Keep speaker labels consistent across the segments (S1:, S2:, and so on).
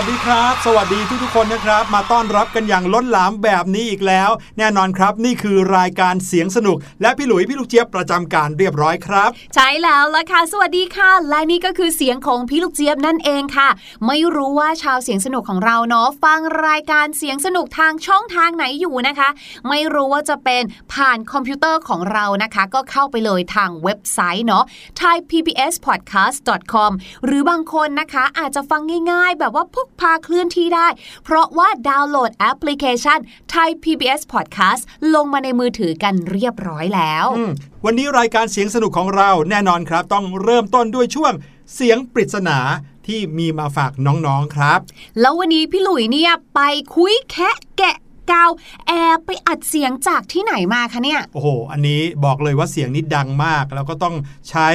S1: วัสดีครับ สวัสดีทุกๆคนนะครับ มาต้อนรับกันอย่างล้นหลามแบบนี้อีกแล้ว แน่นอนครับ นี่คือรายการเสียงสนุก และพี่หลุยพี่ลูกเจี๊ยบประจำการเรียบร้อยครับ
S2: ใช่แล้วละค่ะสวัสดีค่ะ และนี่ก็คือเสียงของพี่ลูกเจี๊ยบนั่นเองค่ะ ไม่รู้ว่าชาวเสียงสนุกของเราเนาะฟังรายการเสียงสนุกทางช่องทางไหนอยู่นะคะ ไม่รู้ว่าจะเป็นผ่านคอมพิวเตอร์ของเรานะคะ ก็เข้าไปเลยทางเว็บไซต์เนาะ thaipbspodcast.com หรือบางคนนะคะ อาจจะฟังง่าย ๆ แบบว่าพวกพาเคลื่อนที่ได้ เพราะว่าดาวน์โหลดแอปพลิเคชัน Thai PBS Podcast ลงมาในมือถือกันเรียบร้อยแล้ว
S1: อืมวันนี้รายการเสียงสนุกของเราแน่นอนครับ ต้องเริ่มต้นด้วยช่วงเสียงปริศนาที่มีมาฝากน้องๆครับ
S2: แล้ววันนี้พี่หลุยเนี่ยไปคุยแคะแกะ กาแอบไปอัดเสียงจากที่ไหนมาคะเนี่ย
S1: โอ้โห อันนี้บอกเลยว่าเสียงนี้ดังมาก แล้วก็ต้องใช้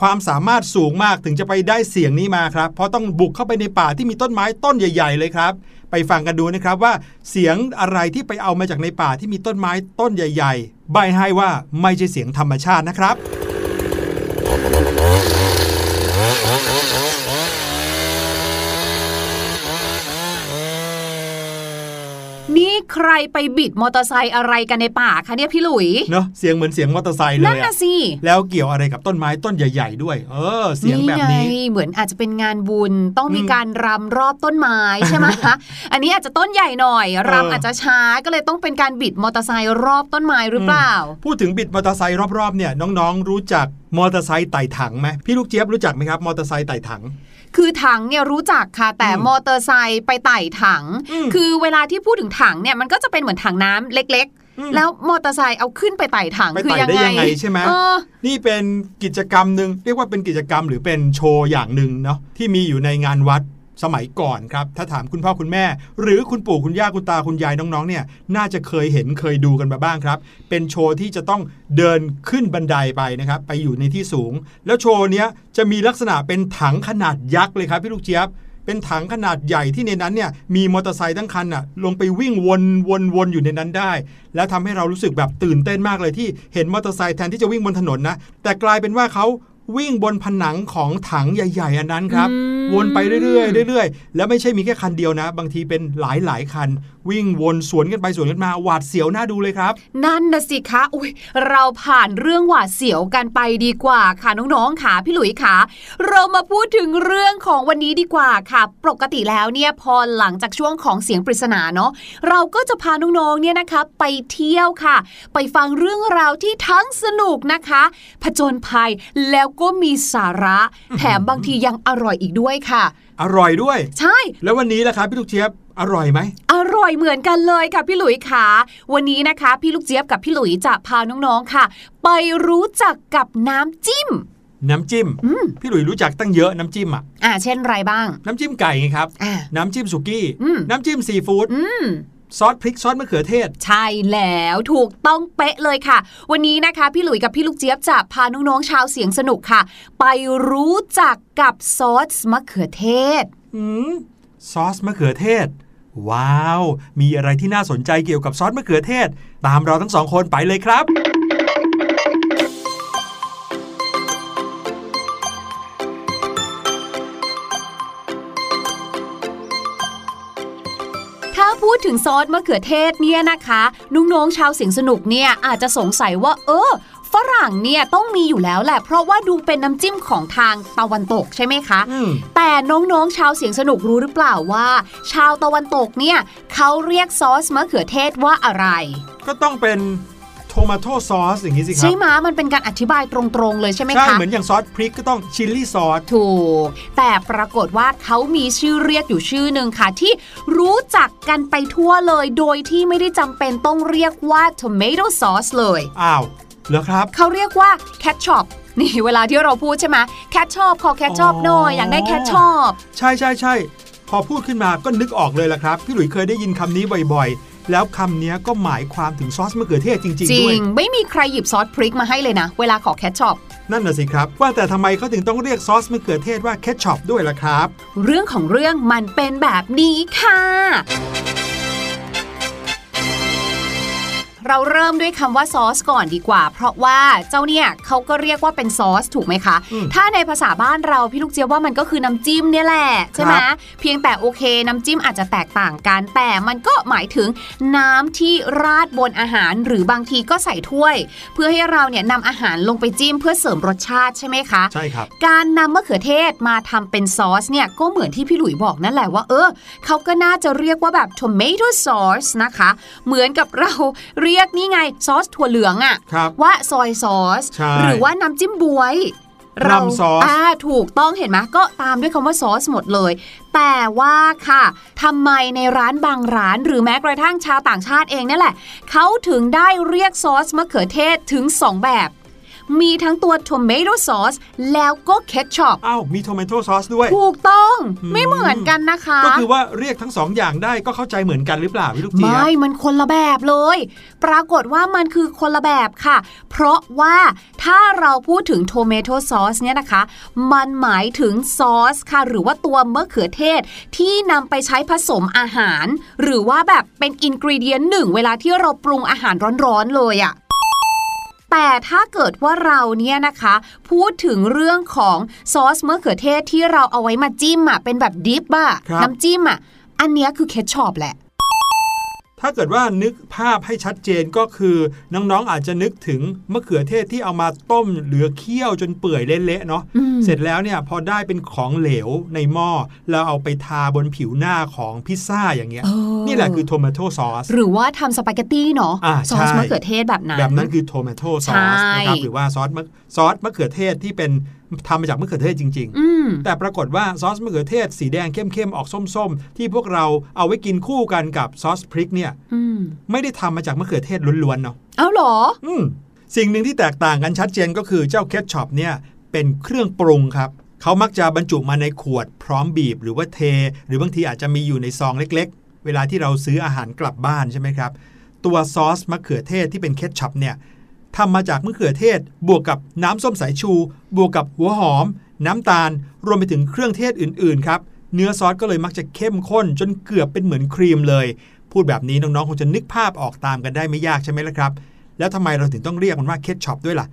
S1: ความสามารถสูงมากถึงจะไปได้เสียงนี้มาครับ เพราะต้องบุกเข้าไปในป่าที่มีต้นไม้ต้นใหญ่ ๆ เลยครับ ไปฟังกันดูนะครับว่าเสียงอะไรที่ไปเอามาจากในป่าที่มีต้นไม้ต้นใหญ่ ๆ ใบให้ว่าไม่ใช่เสียงธรรมชาตินะครับ
S2: นี่ ใครไปบิดมอเตอร์ไซค์อะไรกันในป่าคะเนี่ยพี่หลุย
S1: เนอะเสียงเหมือนเสียงมอเตอร์ไซค์เล
S2: ยนั่
S1: น
S2: น่ะ
S1: อะ
S2: สิ
S1: แล้วเกี่ยวอะไรกับต้นไม้ต้นใหญ่ ๆ ด้วย เออ เสียงแบบนี้
S2: ไงเหมือนอาจจะเป็นงานบุญต้องมี
S1: อืม
S2: การรำรอบต้นไม้ใช่ไหมคะอันนี้อาจจะต้นใหญ่หน่อย
S1: เออ
S2: รำอาจจะช้าก็เลยต้องเป็นการบิดมอเตอร์ไซค์รอบต้นไม้หรือเปล่า
S1: พูดถึงบิดมอเตอร์ไซค์รอบๆเนี่ยน้องๆ รู้จักมอเตอร์ไซค์ไต่ถังไหมพี่ลูกเจี๊ยบรู้จักไหมครับมอเตอร์ไซค์ไต่ถัง
S2: คือถังเนี่ยรู้จักค่ะ แต่
S1: อืม
S2: มอเตอร์ไซค์ไปไต่ถัง
S1: อืม
S2: คือเวลาที่พูดถึงถังเนี่ยมันก็จะเป็นเหมือนถังน้ำเล็ก
S1: อืม
S2: ๆแล้วมอเตอร์ไซค์เอาขึ้นไปไต่ถัง
S1: ไป
S2: คือ
S1: ไต่
S2: ยัง
S1: ได้
S2: ไง
S1: ยังไงใช่ไหม
S2: เออ
S1: นี่เป็นกิจกรรมหนึ่งเรียกว่าเป็นกิจกรรมหรือเป็นโชว์อย่างหนึ่งเนาะที่มีอยู่ในงานวัด สมัยก่อนครับ ถ้าถามคุณพ่อคุณแม่ หรือคุณปู่คุณย่าคุณตาคุณยายน้องๆเนี่ยน่าจะเคยเห็นเคยดูกันมาบ้างครับ เป็นโชว์ที่จะต้องเดินขึ้นบันไดไปนะครับไปอยู่ในที่สูง แล้วโชว์เนี้ยจะมีลักษณะเป็นถังขนาดยักษ์เลยครับพี่ลูกเจี๊ยบเป็นถังขนาดใหญ่ที่ในนั้นเนี่ยมีมอเตอร์ไซค์ทั้งคันอะลงไปวิ่งวนวนวนอยู่ในนั้นได้ แล้วทำให้เรารู้สึกแบบตื่นเต้นมากเลยที่เห็นมอเตอร์ไซค์แทนที่จะวิ่งบนถนนนะแต่กลายเป็นว่าเขา วิ่งบนผนังของถังใหญ่ ๆ อันนั้นครับ
S2: อืม
S1: วนไปเรื่อยๆเรื่อยๆ แล้วไม่ใช่มีแค่คันเดียวนะ บางทีเป็นหลายๆคัน วิ่งวนสวนกันไปสวนกันมาหวาดเสียวน่าดูเลยครับ
S2: นั่นนะสิคะอุ้ยเราผ่านเรื่องหวาดเสียวกันไปดีกว่าค่ะน้องๆค่ะพี่หลุยค่ะ เรามาพูดถึงเรื่องของวันนี้ดีกว่าค่ะ ปกติแล้วเนี่ยพอหลังจากช่วงของเสียงปริศนาเนาะเราก็จะพาน้องๆเนี่ยนะคะไปเที่ยวค่ะ ไปฟังเรื่องราวที่ทั้งสนุกนะคะ ผจญภัยแล้วก็มีสาระ แถมบางทียังอร่อยอีกด้วยค่ะ
S1: อร่อยด้วย
S2: ใช่
S1: แล้ววันนี้ล่ะครับพี่ลูกเจี๊ยบอร่อยไหม
S2: อร่อยเหมือนกันเลยค่ะพี่หลุยค่ะ วันนี้นะคะ พี่ลูกเจี๊ยบกับพี่หลุยจะพาน้องๆค่ะ ไปรู้จักกับน้ำจิ้ม
S1: น้ำจิ้ม
S2: อืม
S1: พี่หลุยรู้จักตั้งเยอะน้ำจิ้มอะ
S2: อ่าเช่นไรบ้าง
S1: น้ำจิ้มไก่ไงครับ
S2: อ่า
S1: น้ำจิ้มสุกี้
S2: อืม
S1: น้ำจิ้มซีฟู้ด
S2: อืม
S1: ซอสพริกซอสมะเขือเทศ
S2: ใช่แล้วถูกต้องเป๊ะเลยค่ะ วันนี้นะคะ พี่หลุยกับพี่ลูกเจี๊ยบจะพาน้องๆชาวเสียงสนุกค่ะ ไปรู้จักกับซอสมะเขือเทศ
S1: อืมซอสมะเขือเทศ ว้าว มีอะไรที่น่าสนใจเกี่ยวกับซอสมะเขือเทศ ตามเราทั้งสองคนไปเลยครับ
S2: ถ้าพูดถึงซอสมะเขือเทศเนี่ยนะคะน้องๆชาวเสียงสนุกเนี่ยอาจจะสงสัยว่า เออฝรั่งเนี่ยต้องมีอยู่แล้วแหละ เพราะว่าดูเป็นน้ำจิ้มของทางตะวันตกใช่ไหมคะ
S1: อืม
S2: แต่น้องๆ ชาวเสียงสนุกรู้หรือเปล่าว่า ชาวตะวันตกเนี่ยเขาเรียกซอสมะเขือเทศว่าอะไร
S1: ก็ต้องเป็น โทมาโตซอสอย่างนี้สิครั
S2: ใช่ไหมมันเป็นการอธิบายตรงๆเลยใช่ไหม
S1: ใช่
S2: คะ
S1: เหมือนอย่างซอสพริกก็ต้องชิลลี่ซอส
S2: ถูก แต่ปรากฏว่าเขามีชื่อเรียกอยู่ชื่อหนึ่งค่ะ ที่รู้จักกันไปทั่วเลย โดยที่ไม่ได้จำเป็นต้องเรียกว่า tomato sauce เลย
S1: อ้าวเหรอครับ
S2: เขาเรียกว่า ketchup นี่เวลาที่เราพูดใช่ไหม ketchup ขอ ketchup หน่อยอยากได้ ketchup
S1: ใช่ใช่ใช่พอพูดขึ้นมาก็นึกออกเลยล่ะครับ พี่หลุยเคยได้ยินคำนี้บ่อยๆ แล้วคำนี้ก็หมายความถึงซอสมะเขือเทศจริง
S2: จ
S1: ๆ
S2: ริ
S1: ด้วย
S2: งไม่มีใครหยิบซอสพริกมาให้เลยนะ เวลาขอ ketchup
S1: นั่นน่ะสิครับ ว่าแต่ทำไมเขาถึงต้องเรียกซอสมะเขือเทศว่าเคชัพด้วยล่ะครับ
S2: เรื่องของเรื่องมันเป็นแบบนี้ค่ะ เราเริ่มด้วยคำว่าซอสก่อนดีกว่า เพราะว่าเจ้าเนี่ยเขาก็เรียกว่าเป็นซอสถูกไหมคะ
S1: อืม
S2: ถ้าในภาษาบ้านเราพี่ลูกเจี๊ยบว่ามันก็คือน้ำจิ้มเนี่ยแหละใช่ไหม
S1: ครับ
S2: เพียงแต่โอเคน้ำจิ้มอาจจะแตกต่างกันแต่มันก็หมายถึงน้ำที่ราดบนอาหาร หรือบางทีก็ใส่ถ้วย เพื่อให้เราเนี่ยนำอาหารลงไปจิ้มเพื่อเสริมรสชาติใช่ไหมคะ
S1: ใช่ครับ
S2: การนำมะเขือเทศมาทำเป็นซอสเนี่ยก็เหมือนที่พี่หลุยบอกนั่นแหละว่าเออเขาก็น่าจะเรียกว่าแบบ tomato sauce นะคะ เหมือนกับเราเรียกนี่ไงซอสถั่วเหลืองอะ
S1: ครับ
S2: ว่าซอยซอส
S1: ใช่
S2: หรือว่าน้ำจิ้มบวย
S1: รำซอส
S2: อ่าถูกต้องเห็นไหมก็ตามด้วยคำว่าซอสหมดเลย แต่ว่าค่ะทำไมในร้านบางร้าน หรือแม้กระทั่งชาวต่างชาติเองเนี่ยแหละ เขาถึงได้เรียกซอสมะเขือเทศถึง 2 แบบ มีทั้งตัว tomato sauce แล้วก็ ketchup
S1: อ้าวมีโทม a โตซอสด้วย
S2: ถูกต้อง
S1: อืม
S2: ไม่เหมือนกันนะคะ
S1: ก็คือว่าเรียกทั้งสองอย่างได้ก็เข้าใจเหมือนกันหรือเปล่าพี่ลูกเจี๊ยบ
S2: ไม่มันคนละแบบเลย ปรากฏว่ามันคือคนละแบบค่ะ เพราะว่าถ้าเราพูดถึง tomato sauce เนี่ยนะคะ มันหมายถึงซอสค่ะ หรือว่าตัวมะเขือเทศที่นำไปใช้ผสมอาหาร หรือว่าแบบเป็นอินกรีเดียนหนึ่งเวลาที่เราปรุงอาหารร้อนๆเลยอะ แต่ถ้าเกิดว่าเราเนี่ยนะคะ พูดถึงเรื่องของซอสมะเขือเทศที่เราเอาไว้มาจิ้มอะเป็นแบบ dip อะ
S1: ครับ
S2: น้ำจิ้มอะอันเนี้ยคือ ketchup แหละ
S1: ถ้าเกิดว่านึกภาพให้ชัดเจนก็คือน้องๆอาจจะนึกถึงมะเขือเทศที่เอามาต้มหรือเคี่ยวจนเปื่อยเละๆเนาะ
S2: อืม
S1: เสร็จแล้วเนี่ยพอได้เป็นของเหลวในหม้อแล้วเอาไปทาบนผิวหน้าของพิซซ่าอย่างเงี้ย
S2: เออ
S1: นี่แหละคือ tomato sauce
S2: หรือว่าทำสปาเกตตี้เนาะ
S1: อ่า
S2: ซอส
S1: ใช่
S2: มะเขือเทศแบบนั้น
S1: แบบนั้นคือ tomato sauce
S2: ใช่
S1: นะครับหรือว่าซอสมะซอสมะเขือเทศที่เป็น ทำมาจากมะเขือเทศจริงๆ
S2: อืม
S1: แต่ปรากฏว่าซอสมะเขือเทศสีแดงเข้มๆ ออกส้มๆ ที่พวกเราเอาไว้กินคู่กันกับซอสพริกเนี่ย
S2: อืม
S1: ไม่ได้ทำมาจากมะเขือเทศล้วนๆเนาะ
S2: เอาเหรอ
S1: อืมสิ่งหนึ่งที่แตกต่างกันชัดเจนก็คือเจ้า ketchup เนี่ยเป็นเครื่องปรุงครับเขามักจะบรรจุมาในขวดพร้อมบีบหรือว่าเท หรือบางทีอาจจะมีอยู่ในซองเล็ก ๆ เวลาที่เราซื้ออาหารกลับบ้านใช่ไหมครับ ตัวซอสมะเขือเทศที่เป็น ketchup เนี่ย ทำมาจากมะเขือเทศ บวกกับน้ำส้มสายชู บวกกับหัวหอม น้ำตาล รวมไปถึงเครื่องเทศอื่นๆครับเนื้อซอสก็เลยมักจะเข้มข้น จนเกือบเป็นเหมือนครีมเลย พูดแบบนี้น้องๆคงจะนึกภาพออกตามกันได้ไม่ยากใช่ไหมล่ะครับ แล้วทำไมเราถึงต้องเรียกมันว่า ketchup ด้วยล่ะ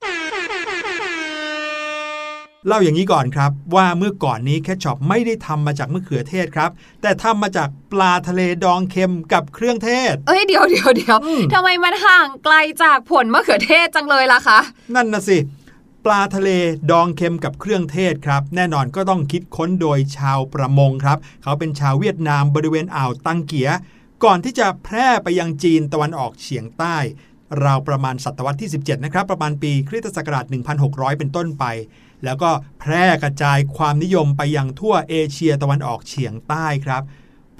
S1: เล่าอย่างนี้ก่อนครับ ว่าเมื่อก่อนนี้ ketchup ไม่ได้ทำมาจากมะเขือเทศครับ แต่ทำมาจากปลาทะเลดองเค็มกับเครื่องเทศ
S2: เอ้ยเดี๋ยวเดี๋ยวเดี๋ยว
S1: อืม
S2: ทำไมมันห่างไกลจากผลมะเขือเทศจังเลยล่ะคะ
S1: นั่นนะสิปลาทะเลดองเค็มกับเครื่องเทศครับ แน่นอนก็ต้องคิดค้นโดยชาวประมงครับ เขาเป็นชาวเวียดนามบริเวณอ่าวตังเกีย ก่อนที่จะแพร่ไปยังจีนตะวันออกเฉียงใต้ ราวประมาณศตวรรษที่ 17 นะครับ ประมาณปีคริสตศักราช 1600 เป็นต้นไป แล้วก็แพร่กระจายความนิยมไปยังทั่วเอเชียตะวันออกเฉียงใต้ครับ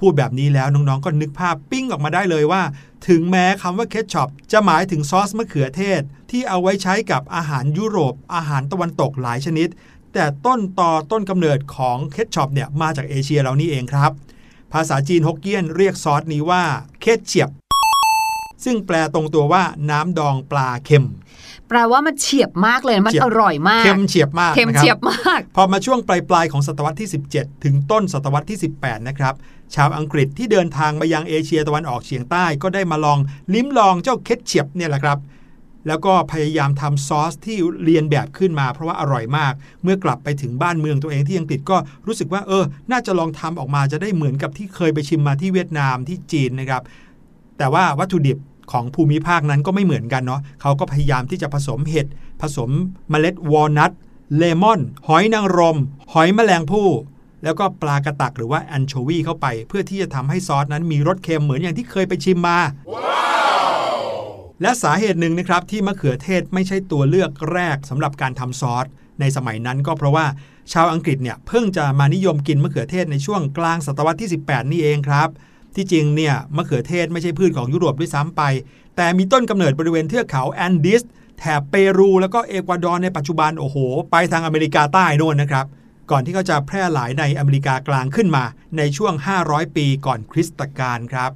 S1: พูดแบบนี้แล้วน้องๆก็นึกภาพปิ๊งออกมาได้เลยว่า ถึงแม้คำว่า ketchup จะหมายถึงซอสมะเขือเทศ ที่เอาไว้ใช้กับอาหารยุโรป อาหารตะวันตกหลายชนิด แต่ต้นตอต้นกำเนิดของ ketchup เนี่ยมาจากเอเชียเรานี่เองครับ ภาษาจีนฮกเกี้ยนเรียกซอสนี้ว่าเคทเฉียบซึ่งแปลตรงตัวว่าน้ำดองปลาเค็ม
S2: แปลว่ามันเฉียบมากเลยมัน
S1: เฉียบ
S2: อร่อยมาก
S1: เค็มเฉียบมาก
S2: เค็ม
S1: นะครับ
S2: เฉียบมาก
S1: พอมาช่วงปลายปลายๆของศตวรรษที่ 17 ถึงต้นศตวรรษที่ 18 นะครับ ชาวอังกฤษที่เดินทางมายังเอเชียตะวันออกเฉียงใต้ก็ได้มาลองลิ้มลองเจ้าเคทเชียบเนี่ยแหละครับแล้วก็พยายามทำซอสที่เรียนแบบขึ้นมา เพราะว่าอร่อยมาก เมื่อกลับไปถึงบ้านเมืองตัวเองที่อังกฤษก็รู้สึกว่าเออ น่าจะลองทำออกมาจะได้เหมือนกับที่เคยไปชิมมาที่เวียดนามที่จีนนะครับ แต่ว่าวัตถุดิบ ของภูมิภาคนั้นก็ไม่เหมือนกันเนาะเขาก็พยายามที่จะผสมเห็ดผสมเมล็ดวอลนัทเลมอน หอยนางรม หอยแมลงภู่แล้วก็ปลากระตักหรือว่าแอนโชวีเข้าไป เพื่อที่จะทำให้ซอสนั้นมีรสเค็มเหมือนอย่างที่เคยไปชิมมาและสาเหตุหนึ่งนะครับที่มะเขือเทศไม่ใช่ตัวเลือกแรกสำหรับการทำซอส ในสมัยนั้นก็เพราะว่าชาวอังกฤษเนี่ยเพิ่งจะมานิยมกินมะเขือเทศในช่วงกลางศตวรรษที่ 18 นี่เองครับ ที่จริงเนี่ยมะเขือเทศไม่ใช่พืชของยุโรปด้วยซ้ำไป แต่มีต้นกำเนิดบริเวณเทือกเขาแอนดิสแถบเปรูแล้วก็เอกวาดอร์ในปัจจุบันโอ้โห ไปทางอเมริกาใต้โน่นนะครับ ก่อนที่เขาจะแพร่หลายในอเมริกากลางขึ้นมา ในช่วง 500 ปีก่อนคริสตกาลครับ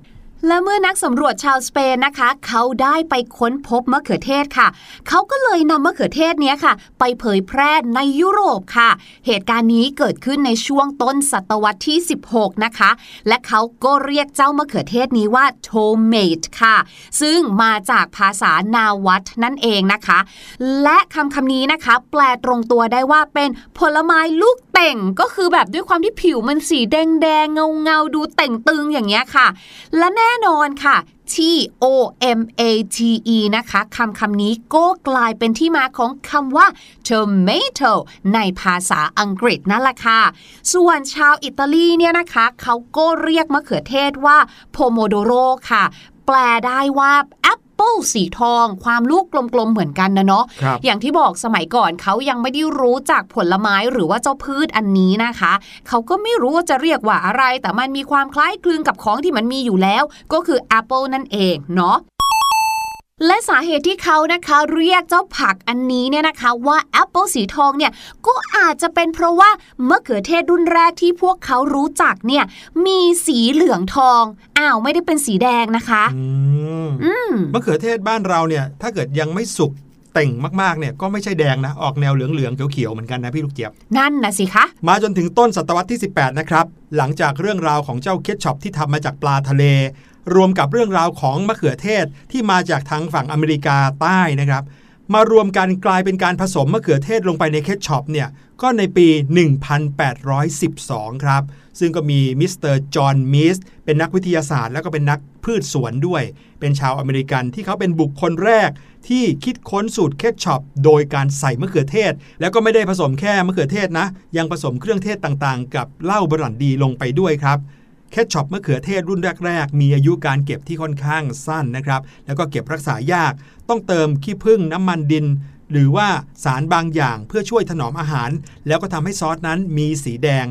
S2: และเมื่อนักสำรวจชาวสเปนนะคะ เขาได้ไปค้นพบมะเขือเทศค่ะ เขาก็เลยนำมะเขือเทศเนี้ยค่ะ ไปเผยแพร่ในยุโรปค่ะ เหตุการณ์นี้เกิดขึ้นในช่วงต้นศตวรรษที่ 16 นะคะ และเขาก็เรียกเจ้ามะเขือเทศนี้ว่าโทเมตค่ะ ซึ่งมาจากภาษานาวัตนั่นเองนะคะ และคำคำนี้นะคะ แปลตรงตัวได้ว่าเป็นผลไม้ลูกเต่งก็คือแบบด้วยความที่ผิวมันสีแดงแดงเงาเงาดูเต่งตึงอย่างเงี้ยค่ะ และแน่น่นอนค่ะ T O M A T E นะคะคำคำนี้ก็กลายเป็นที่มาของคำว่า tomato ในภาษาอังกฤษนั่นแหละค่ะ ส่วนชาวอิตาลีเนี่ยนะคะ เขาก็เรียกมะเขือเทศว่า pomodoro ค่ะ แปลได้ว่าแอปเปิลสีทอง ความลูกกลมๆเหมือนกันนะเนาะ
S1: ครับ
S2: อย่างที่บอกสมัยก่อนเขายังไม่ได้รู้จักผลไม้หรือว่าเจ้าพืชอันนี้นะคะ เขาก็ไม่รู้ว่าจะเรียกว่าอะไร แต่มันมีความคล้ายคลึงกับของที่มันมีอยู่แล้ว ก็คือแอปเปิลนั่นเองเนาะ และสาเหตุที่เขานะคะเรียกเจ้าผักอันนี้เนี่ยนะคะว่าแอปเปิลสีทองเนี่ยก็อาจจะเป็นเพราะว่ามะเขือเทศรุ่นแรกที่พวกเขารู้จักเนี่ยมีสีเหลืองทองอ้าวไม่ได้เป็นสีแดงนะคะ
S1: อืม
S2: อืม
S1: มะเขือเทศบ้านเราเนี่ย ถ้าเกิดยังไม่สุก เต่งมากๆเนี่ยก็ไม่ใช่แดงนะออกแนวเหลืองๆเขียวๆเหมือนกันนะพี่ลูกเจี๊ยบ
S2: นั่นนะสิคะ
S1: มาจนถึงต้นศตวรรษที่ 18 นะครับ หลังจากเรื่องราวของเจ้าเคทช็อปที่ทำมาจากปลาทะเล รวมกับเรื่องราวของมะเขือเทศที่มาจากทางฝั่งอเมริกาใต้นะครับมารวมกันกลายเป็นการผสมมะเขือเทศลงไปใน ketchup เนี่ยก็ในปี 1812 ครับ ซึ่งก็มีมิสเตอร์จอห์นมิสเป็นนักวิทยาศาสตร์ แล้วก็เป็นนักพืชสวนด้วย เป็นชาวอเมริกันที่เขาเป็นบุคคลแรกที่คิดค้นสูตร ketchup โดยการใส่มะเขือเทศ แล้วก็ไม่ได้ผสมแค่มะเขือเทศนะ ยังผสมเครื่องเทศต่างๆ กับเหล้าบรันดีลงไปด้วยครับ ketchup มะเขือเทศรุ่นแรก ๆ มีอายุการเก็บที่ค่อนข้างสั้นนะครับ แล้วก็เก็บรักษายาก ต้องเติมขี้ผึ้งน้ำมันดิน หรือว่าสารบางอย่างเพื่อช่วยถนอมอาหาร แล้วก็ทำให้ซอสนั้นมีสีแดง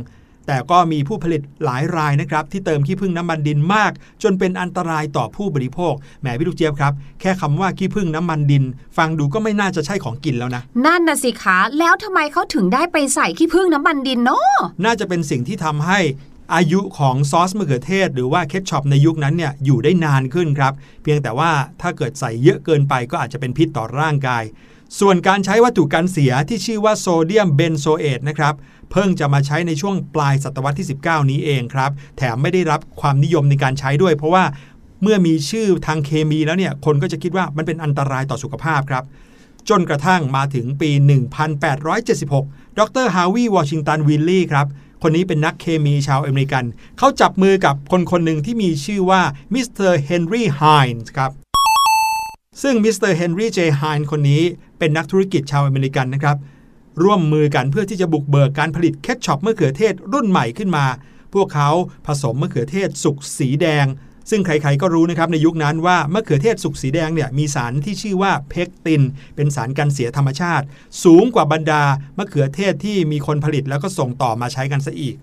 S1: แต่ก็มีผู้ผลิตหลายรายนะครับ ที่เติมขี้ผึ้งน้ำมันดินมาก จนเป็นอันตรายต่อผู้บริโภคแหมพี่ลูกเจี๊ยบครับ แค่คำว่าขี้ผึ้งน้ำมันดิน ฟังดูก็ไม่น่าจะใช่ของกินแล้วนะ
S2: นั่นนะสิคะแล้วทำไมเขาถึงได้ไปใส่ขี้ผึ้งน้ำมันดินเนาะ
S1: น่าจะเป็นสิ่งที่ทำให้อายุของซอสมะเขือเทศ หรือว่าเคทช็อปในยุคนั้นเนี่ยอยู่ได้นานขึ้นครับ เพียงแต่ว่าถ้าเกิดใส่เยอะเกินไปก็อาจจะเป็นพิษต่อร่างกาย ส่วนการใช้วัตถุกันเสียที่ชื่อว่าโซเดียมเบนโซเอตนะครับเพิ่งจะมาใช้ในช่วงปลายศตวรรษที่ 19 นี้เองครับ แถมไม่ได้รับความนิยมในการใช้ด้วย เพราะว่าเมื่อมีชื่อทางเคมีแล้วเนี่ยคนก็จะคิดว่ามันเป็นอันตรายต่อสุขภาพครับ จนกระทั่งมาถึงปี 1876 ดรฮาวีวอชิงตันวิลลี่ครับคนนี้เป็นนักเคมีชาวอเมริกัน เขาจับมือกับคนคนหนึ่งที่มีชื่อว่ามิสเตอร์เฮนรี่ไฮน์ครับซึ่งมิสเตอร์เฮนรี่เจไฮน์คนนี้ เป็นนักธุรกิจชาวอเมริกันนะครับ ร่วมมือกันเพื่อที่จะบุกเบิกการผลิต ketchup มะเขือเทศรุ่นใหม่ขึ้นมา พวกเขาผสมมะเขือเทศสุกสีแดง ซึ่งใครๆก็รู้นะครับในยุคนั้นว่ามะเขือเทศสุกสีแดงเนี่ยมีสารที่ชื่อว่าเพกติน เป็นสารกันเสียธรรมชาติ สูงกว่าบรรดามะเขือเทศที่มีคนผลิตแล้วก็ส่งต่อมาใช้กันซะอีก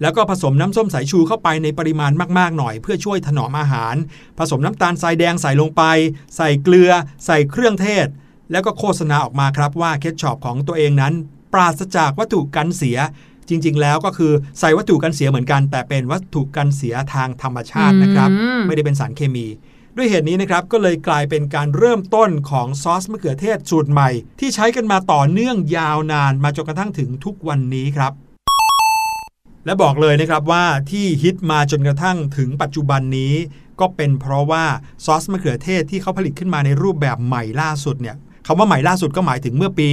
S1: แล้วก็ผสมน้ำส้มสายชูเข้าไปในปริมาณมากๆหน่อย เพื่อช่วยถนอมอาหาร ผสมน้ำตาลทรายแดงใส่ลงไป ใส่เกลือ ใส่เครื่องเทศ แล้วก็โฆษณาออกมาครับว่าเคทช็อปของตัวเองนั้น ปราศจากวัตถุกันเสีย จริง ๆ แล้วก็คือใส่วัตถุกันเสียเหมือนกัน แต่เป็นวัตถุกันเสียทางธรรมชาตินะครับ
S2: อืม
S1: ไม่ได้เป็นสารเคมีด้วยเหตุนี้นะครับก็เลยกลายเป็นการเริ่มต้นของซอสมะเขือเทศสูตรใหม่ ที่ใช้กันมาต่อเนื่องยาวนานมาจนกระทั่งถึงทุกวันนี้ครับ และบอกเลยนะครับว่าที่ฮิตมาจนกระทั่งถึงปัจจุบันนี้ ก็เป็นเพราะว่าซอสมะเขือเทศที่เขาผลิตขึ้นมาในรูปแบบใหม่ล่าสุดเนี่ยคำว่าใหม่ล่าสุดก็หมายถึงเมื่อปี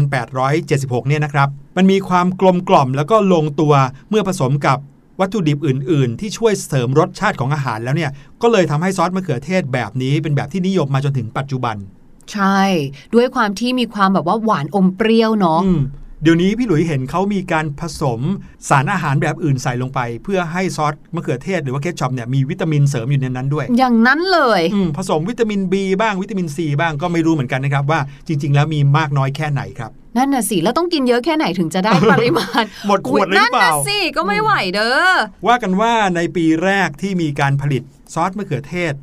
S1: 1876 เนี่ยนะครับ มันมีความกลมกล่อมแล้วก็ลงตัวเมื่อผสมกับวัตถุดิบอื่น ๆ ที่ช่วยเสริมรสชาติของอาหารแล้วเนี่ย ก็เลยทำให้ซอสมะเขือเทศแบบนี้เป็นแบบที่นิยมมาจนถึงปัจจุบัน
S2: ใช่ ด้วยความที่มีความแบบว่าหวานอมเปรี้ยวเนาะ
S1: อืม เดี๋ยวนี้พี่หลุยเห็นเขามีการผสมสารอาหารแบบอื่นใส่ลงไป เพื่อให้ซอสมะเขือเทศหรือว่า ketchup เนี่ยมีวิตามินเสริมอยู่ในนั้นด้วย
S2: อย่างนั้นเลย
S1: อืมผสมวิตามิน B บ้างวิตามิน C บ้างก็ไม่รู้เหมือนกันนะครับว่าจริง ๆ แล้วมีมากน้อยแค่ไหนครับ
S2: นั่นน่ะสิ แล้วต้องกินเยอะแค่ไหนถึงจะได้ปริมาณ
S1: หมดขวดเลยหรือเปล่า
S2: นั่นน่ะสิ ก็ไม่ไหวเด้อ
S1: ว่ากันว่าในปีแรกที่มีการผลิตซอสมะเขือเทศ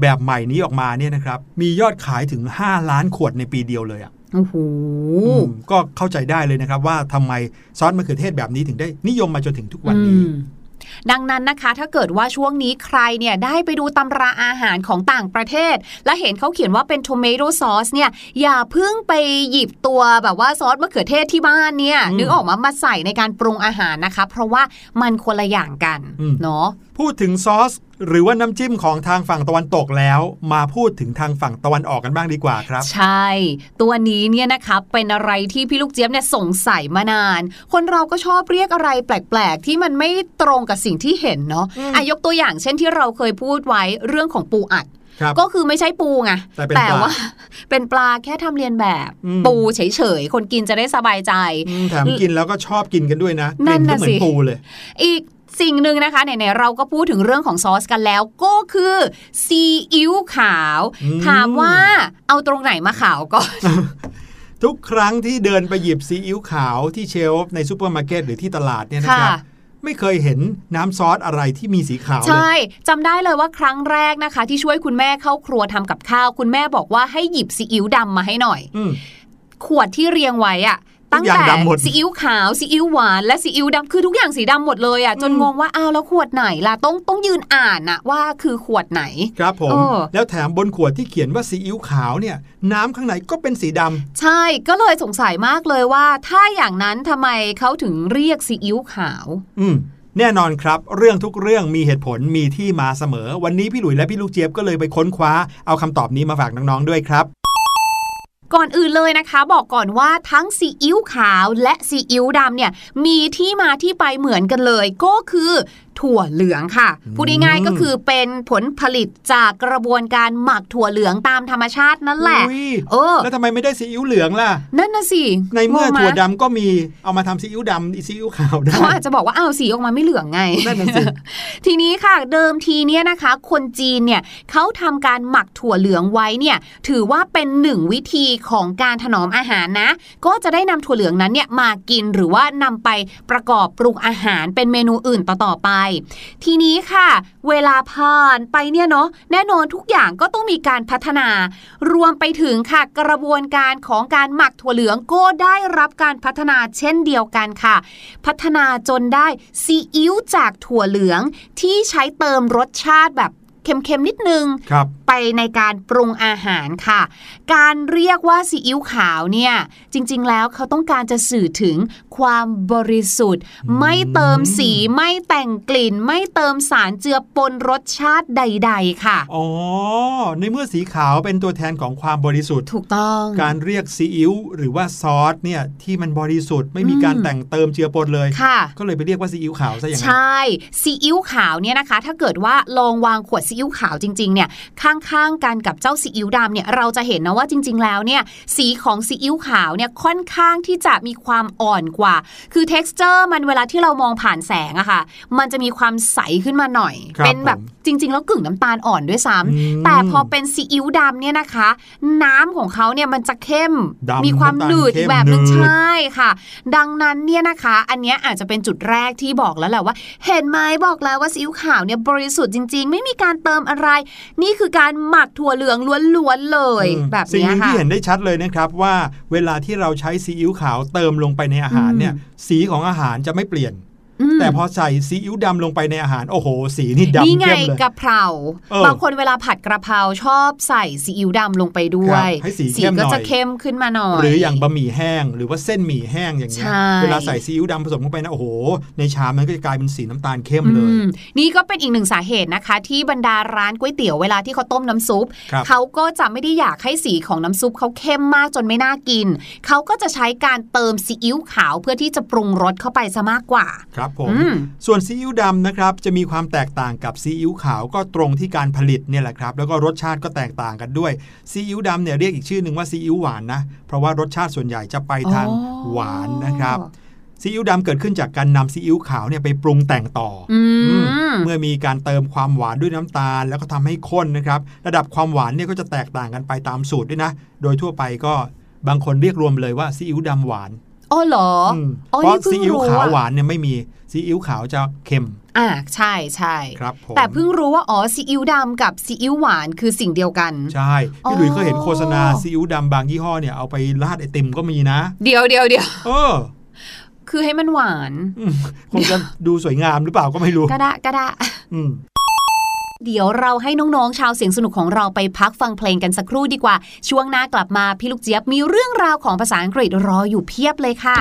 S1: แบบใหม่นี้ออกมาเนี่ยนะครับ มียอดขายถึง 5 ล้านขวดในปีเดียวเลยอะ
S2: โอ้โห
S1: อืมก็เข้าใจได้เลยนะครับ ว่าทำไมซอสมะเขือเทศแบบนี้ถึงได้นิยมมาจนถึงทุกวันนี้
S2: อืมดังนั้นนะคะ ถ้าเกิดว่าช่วงนี้ใครเนี่ยได้ไปดูตำราอาหารของต่างประเทศ และเห็นเขาเขียนว่าเป็น tomato sauce เนี่ย อย่าเพิ่งไปหยิบตัวแบบว่าซอสมะเขือเทศที่บ้านเนี่ย
S1: อืม
S2: นึกออกมามาใส่ในการปรุงอาหารนะคะ เพราะว่ามันคนละอย่างกัน
S1: อืม
S2: เนาะ
S1: พูดถึงซอส หรือว่าน้ำจิ้มของทางฝั่งตะวันตกแล้ว มาพูดถึงทางฝั่งตะวันออกกันบ้างดีกว่าครับ
S2: ใช่ ตัวนี้เนี่ยนะคะเป็นอะไรที่พี่ลูกเจี๊ยบเนี่ยสงสัยมานาน คนเราก็ชอบเรียกอะไรแปลก ๆ ที่มันไม่ตรงกับสิ่งที่เห็นเนาะ
S1: อืม
S2: อะยกตัวอย่างเช่นที่เราเคยพูดไว้เรื่องของปูอัด
S1: ครับ
S2: ก็คือไม่ใช่ปูไง
S1: แต่เป็นปลา
S2: ว่า เป็นปลาแค่ทำเรียนแบบ
S1: อืม
S2: ปูเฉยๆ คนกินจะได้สบายใจ
S1: อืมแถมกินแล้วก็ชอบกินกันด้วยนะก
S2: นั่
S1: ลิ่
S2: น
S1: นก็
S2: น่ะ
S1: เหมือ
S2: สิ
S1: นปูเลย
S2: อีก สิ่งหนึ่งนะคะไหนๆเราก็พูดถึงเรื่องของซอสกันแล้ว ก็คือซีอิ๊วขาว
S1: อืม
S2: ถามว่าเอาตรงไหนมาขาวก่อน
S1: ทุกครั้งที่เดินไปหยิบซีอิ๊วขาวที่เชลฟ์ในซูเปอร์มาร์เก็ตหรือที่ตลาดเนี่ยนะครับ
S2: ค่ะ
S1: ไม่เคยเห็นน้ำซอสอะไรที่มีสีขาวเล
S2: ใช่
S1: ย
S2: จำได้เลยว่าครั้งแรกนะคะ ที่ช่วยคุณแม่เข้าครัวทำกับข้าว คุณแม่บอกว่าให้หยิบซีอิ๊วดำมาให้หน่อย
S1: อืม
S2: ขวดที่เรียงไว้อะ
S1: ทุ
S2: ตั้
S1: ก
S2: ง
S1: อย่าง
S2: แต่
S1: ดำหมด
S2: ซีอิ๊วขาวซีอิ๊วหวานและซีอิ๊วดำคือทุกอย่างสีดำหมดเลยอะจน
S1: อืม
S2: งงว่าอ้าวแล้วขวดไหนล่ะต้องต้องยืนอ่านอะว่าคือขวดไหน
S1: ครับผม
S2: เออ
S1: แล้วแถมบนขวดที่เขียนว่าซีอิ๊วขาวเนี่ย น้ำข้างในก็เป็นสีดำ
S2: ใช่ก็เลยสงสัยมากเลยว่า ถ้าอย่างนั้นทำไมเขาถึงเรียกซีอิ๊วขาว
S1: อืมแน่นอนครับ เรื่องทุกเรื่องมีเหตุผลมีที่มาเสมอ วันนี้พี่หลุยและพี่ลูกเจี๊ยบก็เลยไปค้นคว้าเอาคำตอบนี้มาฝากน้องๆด้วยครับ
S2: ก่อนอื่นเลยนะคะ บอกก่อนว่าทั้งซีอิ๊วขาวและซีอิ๊วดำเนี่ยมีที่มาที่ไปเหมือนกันเลย ก็คือ ถั่วเหลืองค่ะ
S1: อืม
S2: พูดง่ายๆก็คือเป็นผลผลิตจากกระบวนการหมักถั่วเหลืองตามธรรมชาตินั่นแหละ
S1: อุ๊ย
S2: เออ
S1: แล้วทำไมไม่ได้ซีอิ๊วเหลืองล่ะ
S2: นั่นน่ะสิ
S1: ในเมื่อง
S2: งไห
S1: ถั่วดำก็มีเอามาทำซีอิ๊วดำซีอิ๊วขาวได้
S2: เขาอาจจะบอกว่าอ้าวสีออกมาไม่เหลืองไง
S1: นั่นน่ะสิ
S2: ทีนี้ค่ะเดิมทีเนี่ยนะคะ คนจีนเนี่ยเขาทำการหมักถั่วเหลืองไว้เนี่ยถือว่าเป็นหนึ่งวิธีของการถนอมอาหารนะ ก็จะได้นำถั่วเหลืองนั้นเนี่ยมากินหรือว่านำไปประกอบปรุงอาหารเป็นเมนูอื่นต่อๆไปทีนี้ค่ะ เวลาผ่านไปเนี่ยเนาะแน่นอนทุกอย่างก็ต้องมีการพัฒนา รวมไปถึงค่ะกระบวนการของการหมักถั่วเหลืองก็ได้รับการพัฒนาเช่นเดียวกันค่ะ พัฒนาจนได้ซีอิ๊วจากถั่วเหลืองที่ใช้เติมรสชาติแบบเค็มๆนิดนึง
S1: ครับ
S2: ไปในการปรุงอาหารค่ะ การเรียกว่าซีอิ๊วขาวเนี่ย จริงๆแล้วเขาต้องการจะสื่อถึง ความบริสุทธิ์ ไม่เติมสีไม่แต่งกลิ่น ไม่เติมสารเจือปนรสชาติใด ๆ ค่ะ
S1: อ๋อในเมื่อสีขาวเป็นตัวแทนของความบริสุทธิ์
S2: ถูกต้อง
S1: การเรียกซีอิ๊วหรือว่าซอสเนี่ยที่มันบริสุทธิ์ไม่มีการ
S2: อืม
S1: แต่งเติมเจือปนเลย
S2: ค่ะ
S1: ก็เลยไปเรียกว่าซีอิ๊วขาวซะอย่าง
S2: ใช
S1: นั้น่
S2: ซีอิ๊วขาวเนี่ยนะคะ ถ้าเกิดว่าลองวางขวดซีอิ๊วขาวจริงๆเนี่ยข้างๆกันกับเจ้าซีอิ๊วดำเนี่ยเราจะเห็นนะว่าจริง ๆ แล้วเนี่ยสีของซีอิ๊วขาวเนี่ยค่อนข้างที่จะมีความอ่อนกว่าคือ t e x t อร์มันเวลาที่เรามองผ่านแสงอะค่ะ มันจะมีความใสขึ้นมาหน่อย
S1: ครับ
S2: เป็นแบบ
S1: ผม
S2: จริง ๆ แล้วกึ่งน้ำตาลอ่อนด้วยซ้ำ
S1: อืม
S2: แต่พอเป็นซีอิ๊วดำเนี่ยนะคะ น้ำของเขาเนี่ยมันจะเข้ม
S1: ดำ
S2: มีความ
S1: น้ำตาล
S2: หนืด
S1: เข้ม
S2: แบบนึง
S1: หนืด
S2: ใช่ค่ะ ดังนั้นเนี่ยนะคะ อันเนี้ยอาจจะเป็นจุดแรกที่บอกแล้วแหละว่า เห็นไหมบอกแล้วว่าซีอิ๊วขาวเนี่ยบริสุทธิ์จริง ๆ ไม่มีการเติมอะไร นี่คือการหมักถั่วเหลืองล้วนๆเลย
S1: อืม
S2: แบบ
S1: สิ่ง
S2: เนี้
S1: ห
S2: ย
S1: นึ่ง
S2: ค่ะ
S1: ที่เห็นได้ชัดเลยนะครับว่าเวลาที่เราใช้ซีอิ๊วขาวเติมลงไปในอาหารเนี่ยสีของอาหารจะไม่เปลี่ยน แต่พอใส่ซีอิ๊วดำลงไปในอาหาร โอ้โห สีนี่ดำ
S2: นี่ไง
S1: เข้มเลย
S2: กะเพรา
S1: เออ
S2: บางคนเวลาผัดกระเพราชอบใส่ซีอิ๊วดำลงไปด้ว
S1: ครั
S2: ย
S1: บให้สีเข้มหน่
S2: ก็
S1: อย
S2: จะเข้มขึ้นมาหน่อย
S1: หรืออย่างบะหมี่แห้งหรือว่าเส้นหมี่แห้งอย่างเงี้ย
S2: ใช่
S1: เวลาใส่ซีอิ๊วดำผสมเข้าไปนะโอ้โห ในชามมันก็จะกลายเป็นสีน้ำตาลเข้มเลย
S2: อืมนี่ก็เป็นอีกหนึ่งสาเหตุนะคะ ที่บรรดาร้านก๋วยเตี๋ยวเวลาที่เขาต้มน้ำซุป
S1: ครับ
S2: เขาก็จะไม่ได้อยากให้สีของน้ำซุปเขาเข้มมากจนไม่น่ากินเขาก็จะใช้การเติมซีอิ๊วขาวเพื่อที่จะปรุงรสเข้าไปซะมากกว่า
S1: ครับผม
S2: อืม
S1: ส่วนซีอิ๊วดำนะครับจะมีความแตกต่างกับซีอิ๊วขาวก็ตรงที่การผลิตเนี่ยแหละครับแล้วก็รสชาติก็แตกต่างกันด้วยซีอิ๊วดำเนี่ยเรียกอีกชื่อหนึ่งว่าซีอิ๊วหวานนะเพราะว่ารสชาติส่วนใหญ่จะไปทาง
S2: อ๋อ
S1: หวานนะครับซีอิ๊วดำเกิดขึ้นจากการนำซีอิ๊วขาวเนี่ยไปปรุงแต่งต่ออ
S2: อืม
S1: เมื่อมีการเติมความหวานด้วยน้ำตาล แล้วก็ทำให้ข้นนะครับระดับความหวานเนี่ยก็จะแตกต่างกันไปตามสูตรด้วยนะ โดยทั่วไปก็บางคนเรียกรวมเลยว่าซีอิ๊วดำหวาน
S2: อ๋อเหรอ
S1: ม
S2: อ๋อ
S1: เพราะ
S2: นี่เพิ่ง
S1: ซีอิ๊ว
S2: รู้
S1: ขาว
S2: อะ
S1: หวานเนี่ยไม่มีซีอิ๊วขาวจะเค็ม
S2: อ่าใช่ใช่
S1: ครับผม
S2: แต่เพิ่งรู้ว่าอ๋อซีอิ๊วดำกับซีอิ๊วหวานคือสิ่งเดียวกัน
S1: ใช่
S2: อ๋อ
S1: พี่หลุยส์เคยเห็นโฆษณาซีอิ๊วดำบางยี่ห้อเนี่ยเอาไปราดไอติมก็มีนะ
S2: เดียวเดียวเดียว
S1: เออ
S2: คือให้มันหวาน
S1: อืมคงจะดูสวยงามหรือเปล่าก็ไม่รู้
S2: ก็ได้ก็ได้
S1: อืม
S2: เดี๋ยวเราให้น้องๆ ชาวเสียงสนุกของเราไปพักฟังเพลงกันสักครู่ดีกว่า ช่วงหน้ากลับมาพี่ลูกเจี๊ยบมีเรื่องราวของภาษาอังกฤษรออยู่เพียบเลยค่ะ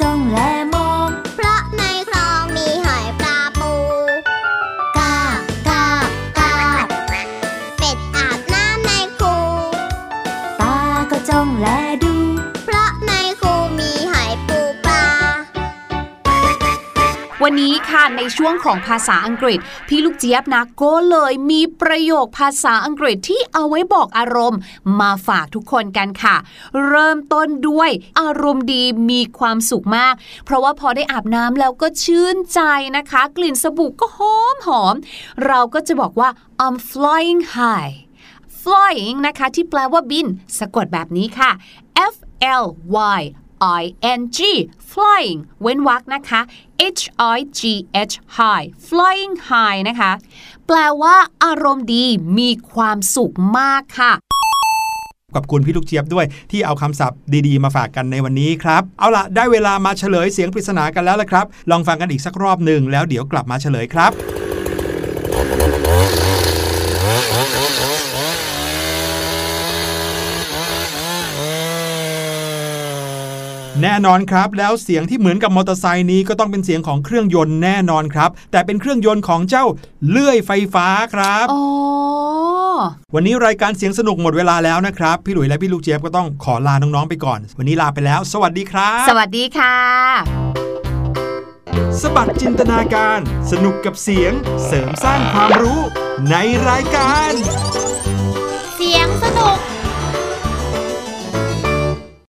S2: า
S3: ก็
S2: วันนี้ค่ะในช่วงของภาษาอังกฤษ พี่ลูกเจี๊ยบนะก็เลยมีประโยคภาษาอังกฤษที่เอาไว้บอกอารมณ์ มาฝากทุกคนกันค่ะ เริ่มต้นด้วยอารมณ์ดีมีความสุขมาก เพราะว่าพอได้อาบน้ำแล้วก็ชื่นใจนะคะ กลิ่นสบู่ก็หอมหอม เราก็จะบอกว่า I'm flying high flying นะคะ ที่แปลว่าบิน สะกดแบบนี้ค่ะ F L Y I N G flying เว้นวรรคนะคะ H I G H high flying high นะคะ แปลว่าอารมณ์ดีมีความสุขมากค่ะ
S1: ขอบคุณพี่ลูกเจี๊ยบด้วยที่เอาคำศัพท์ดีๆ มาฝากกันในวันนี้ครับ เอาล่ะได้เวลามาเฉลยเสียงปริศนากันแล้วละครับ ลองฟังกันอีกสักรอบหนึ่งแล้วเดี๋ยวกลับมาเฉลยครับ แน่นอนครับ แล้วเสียงที่เหมือนกับมอเตอร์ไซค์นี้ก็ต้องเป็นเสียงของเครื่องยนต์แน่นอนครับ แต่เป็นเครื่องยนต์ของเจ้าเลื่อยไฟฟ้าครับ
S2: อ๋อ
S1: วันนี้รายการเสียงสนุกหมดเวลาแล้วนะครับ พี่หลุยและพี่ลูกเจี๊ยบก็ต้องขอลาน้องๆไปก่อน วันนี้ลาไปแล้ว สวัสดีครับ
S2: สวัสดีค่ะ
S1: สบัดจินตนาการ สนุกกับเสียง เสริมสร้างความรู้ในรายการ